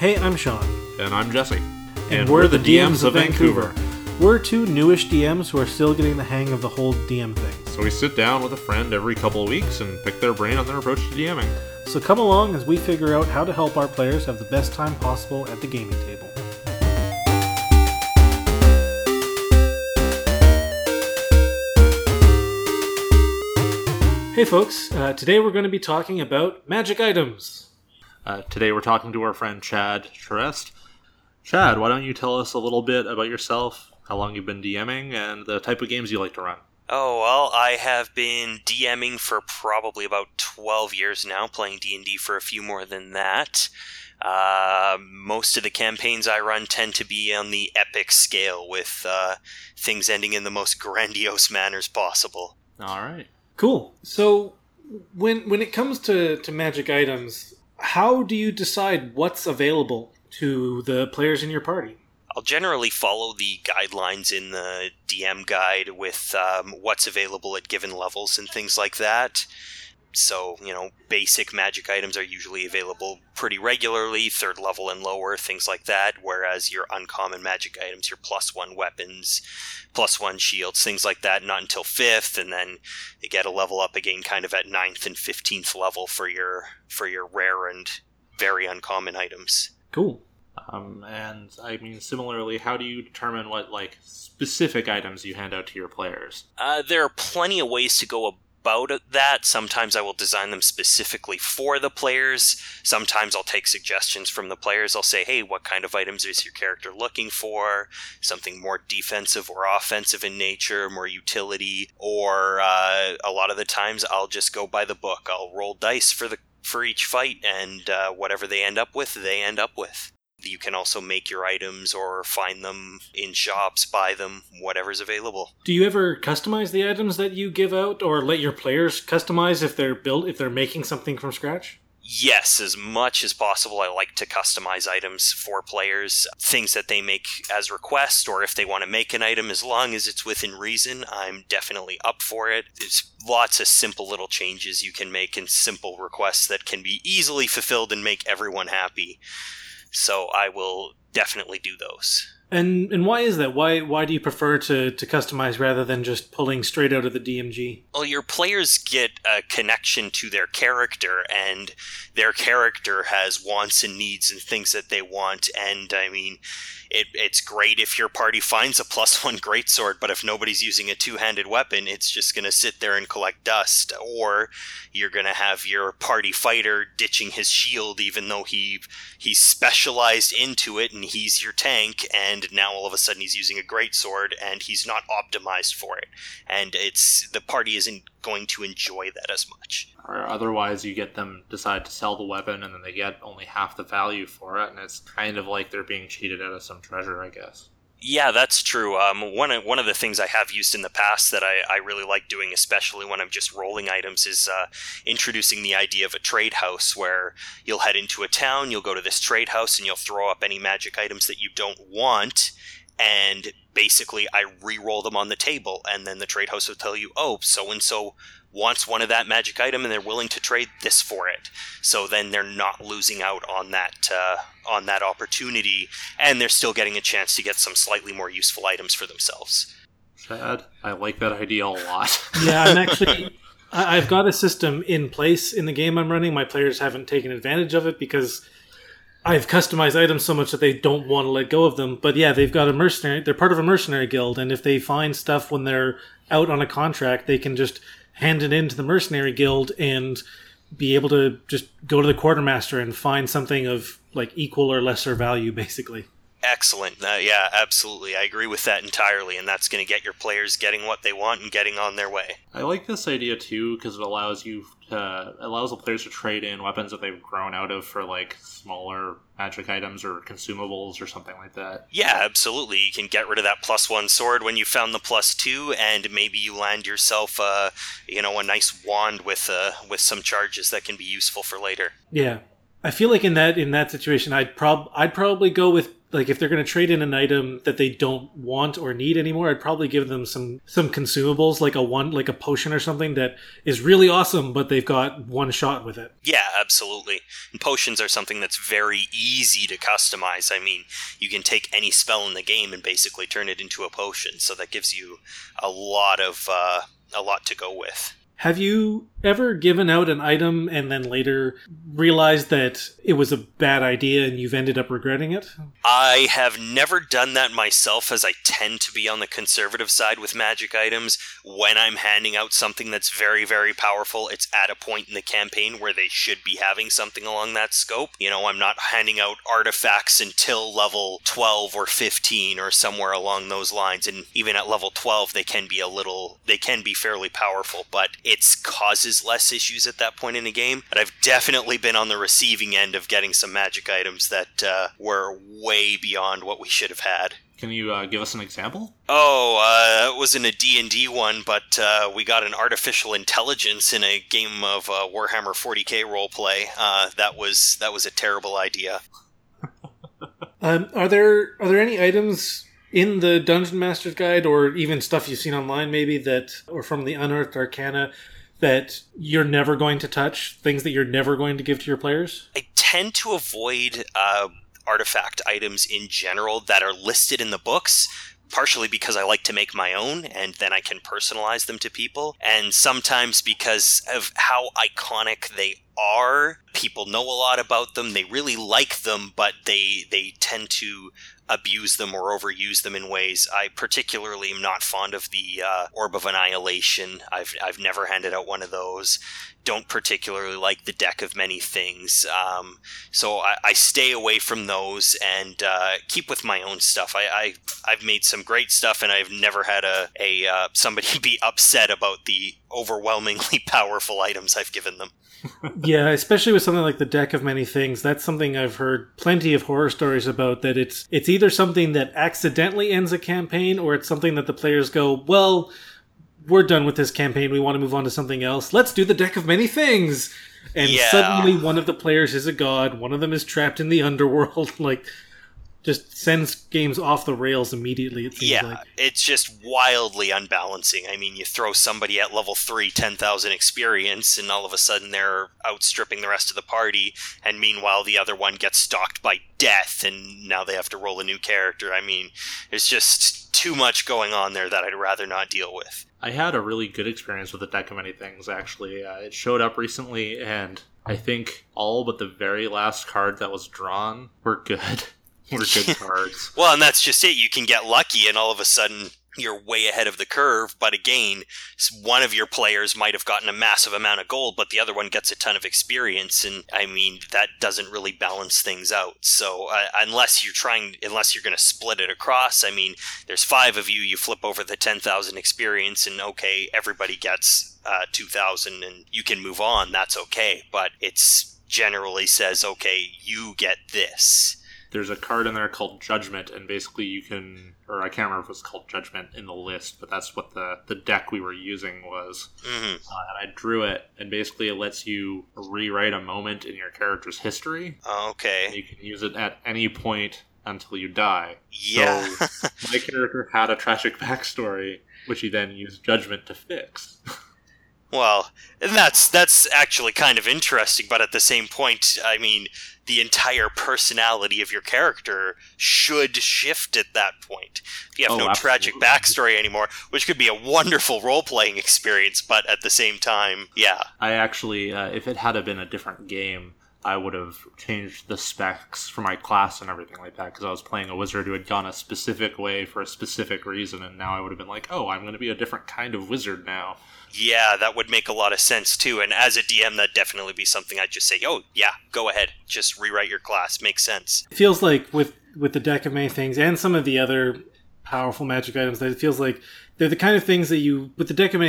Hey, I'm Sean. And I'm Jesse. And, we're, the DMs of Vancouver. We're two newish DMs who are still getting the hang of the whole DM thing. So we sit down with a friend every couple of weeks and pick their brain on their approach to DMing. So come along as we figure out how to help our players have the best time possible at the gaming table. Hey folks, uh, today we're going to be talking about magic items. Uh, today we're talking to our friend Chad Charest. Chad, why don't you tell us a little bit about yourself, how long you've been DMing, and the type of games you like to run? Oh well, I have been DMing for probably about twelve years now, playing D and D for a few more than that. Uh, most of the campaigns I run tend to be on the epic scale, with uh, things ending in the most grandiose manners possible. All right. Cool. So when when it comes to, to magic items, how do you decide what's available to the players in your party? I'll generally follow the guidelines in the DM guide with um, what's available at given levels and things like that. So, you know, basic magic items are usually available pretty regularly, third level and lower, things like that. Whereas your uncommon magic items, your plus one weapons, plus one shields, things like that, not until fifth, and then you get a level up again kind of at ninth and fifteenth level for your for your rare and very uncommon items. Cool. Um, and I mean, similarly, how do you determine what like specific items you hand out to your players? Uh, there are plenty of ways to go about that. Sometimes I will design them specifically for the players. Sometimes I'll take suggestions from the players. I'll say, hey, what kind of items is your character looking for? Something more defensive or offensive in nature, more utility. Or uh, a lot of the times I'll just go by the book. I'll roll dice for the for each fight, and uh, whatever they end up with, they end up with. You can also make your items or find them in shops, buy them, whatever's available. Do you ever customize the items that you give out, or let your players customize if they're built if they're making something from scratch? Yes, as much as possible, I like to customize items for players, things that they make as request, or if they want to make an item, as long as it's within reason, I'm definitely up for it. There's lots of simple little changes you can make and simple requests that can be easily fulfilled and make everyone happy. So I will definitely do those. And and why is that? Why why do you prefer to, to customize rather than just pulling straight out of the DMG? Well, your players get a connection to their character, and their character has wants and needs and things that they want. And I mean, it, it's great if your party finds a plus one greatsword, but if nobody's using a two handed weapon, it's just going to sit there and collect dust. Or you're going to have your party fighter ditching his shield, even though he he's specialized into it and he's your tank, and now all of a sudden he's using a great sword and he's not optimized for it, and it's the party isn't going to enjoy that as much. Or otherwise, you get them decide to sell the weapon and then they get only half the value for it, and it's kind of like they're being cheated out of some treasure, I guess. Yeah, that's true. Um, one of one of the things I have used in the past that I, I really like doing, especially when I'm just rolling items, is uh, introducing the idea of a trade house, where you'll head into a town, you'll go to this trade house, and you'll throw up any magic items that you don't want, and basically I re-roll them on the table, and then the trade house will tell you, oh, so and so wants one of that magic item, and they're willing to trade this for it. So then they're not losing out on that uh, on that opportunity, and they're still getting a chance to get some slightly more useful items for themselves. Chad, I like that idea a lot. yeah, I'm actually. I've got a system in place in the game I'm running. My players haven't taken advantage of it because I've customized items so much that they don't want to let go of them. But yeah, they've got a mercenary. They're part of a mercenary guild, and if they find stuff when they're out on a contract, they can just hand it into the mercenary guild and be able to just go to the quartermaster and find something of like equal or lesser value, basically. Excellent. Uh, yeah, absolutely. I agree with that entirely, and that's going to get your players getting what they want and getting on their way. I like this idea too because it allows you to allows the players to trade in weapons that they've grown out of for like smaller magic items or consumables or something like that. Yeah, absolutely. You can get rid of that plus one sword when you found the plus two, and maybe you land yourself, uh, you know, a nice wand with uh, with some charges that can be useful for later. Yeah. I feel like in that in that situation, I'd prob I'd probably go with like if they're going to trade in an item that they don't want or need anymore, I'd probably give them some some consumables like a one like a potion or something that is really awesome, but they've got one shot with it. Yeah, absolutely. And potions are something that's very easy to customize. I mean, you can take any spell in the game and basically turn it into a potion, so that gives you a lot of uh, a lot to go with. Have you ever given out an item and then later realized that it was a bad idea and you've ended up regretting it? I have never done that myself, as I tend to be on the conservative side with magic items. When I'm handing out something that's very, very powerful, it's at a point in the campaign where they should be having something along that scope. You know, I'm not handing out artifacts until level 12 or 15 or somewhere along those lines. And even at level 12, they can be a little, they can be fairly powerful, but it causes less issues at that point in the game. But I've definitely been on the receiving end of getting some magic items that uh, were way beyond what we should have had. Can you uh, give us an example? Oh, uh, it was in a D&D one, but uh, we got an artificial intelligence in a game of uh, Warhammer 40k roleplay. Uh, that was that was a terrible idea. um, are there are there any items in the Dungeon Master's Guide, or even stuff you've seen online, maybe that, or from the Unearthed Arcana, that you're never going to touch, things that you're never going to give to your players? I tend to avoid uh, artifact items in general that are listed in the books. Partially because I like to make my own and then I can personalize them to people. And sometimes because of how iconic they are, people know a lot about them. They really like them, but they they tend to abuse them or overuse them in ways. I particularly am not fond of the uh, Orb of Annihilation. I've I've never handed out one of those. Don't particularly like the Deck of Many Things. Um, so I, I, stay away from those and uh, keep with my own stuff. I, I have made some great stuff, and I've never had a a uh, somebody be upset about the overwhelmingly powerful items I've given them. yeah, especially with something like the deck of many things. That's something I've heard plenty of horror stories about. That it's it's either something that accidentally ends a campaign, or it's something that the players go, "Well, we're done with this campaign. We want to move on to something else. Let's do the deck of many things." And yeah. suddenly, one of the players is a god. One of them is trapped in the underworld. like just sends games off the rails immediately. It seems yeah, like. it's just wildly unbalancing. I mean, you throw somebody at level three, 10,000 experience, and all of a sudden they're outstripping the rest of the party, and meanwhile the other one gets stalked by death, and now they have to roll a new character. I mean, it's just too much going on there that I'd rather not deal with. I had a really good experience with the deck of many things, actually. Uh, it showed up recently, and I think all but the very last card that was drawn were good. good cards. well, and that's just it. You can get lucky, and all of a sudden you're way ahead of the curve. But again, one of your players might have gotten a massive amount of gold, but the other one gets a ton of experience, and I mean that doesn't really balance things out. So uh, unless you're trying, unless you're going to split it across, I mean, there's five of you. You flip over the ten thousand experience, and okay, everybody gets uh, two thousand, and you can move on. That's okay. But it's generally says, okay, you get this there's a card in there called Judgment, and basically you can, or I can't remember if it was called Judgment in the list, but that's what the the deck we were using was. Mm-hmm. Uh, and I drew it, and basically it lets you rewrite a moment in your character's history. Okay. you can use it at any point until you die. Yeah. So my character had a tragic backstory, which he then used Judgment to fix. Well, that's that's actually kind of interesting, but at the same point, I mean, the entire personality of your character should shift at that point. If you have oh, no absolutely. tragic backstory anymore, which could be a wonderful role playing experience, but at the same time, yeah. I actually, uh, if it had been a different game, I would have changed the specs for my class and everything like that because I was playing a wizard who had gone a specific way for a specific reason, and now I would have been like, oh, I'm going to be a different kind of wizard now. Yeah, that would make a lot of sense too. And as a DM, that'd definitely be something I'd just say, oh, yeah, go ahead. Just rewrite your class. Makes sense. It feels like with, with the deck of many things and some of the other powerful magic items, that it feels like they're the kind of things that you, with the deck of many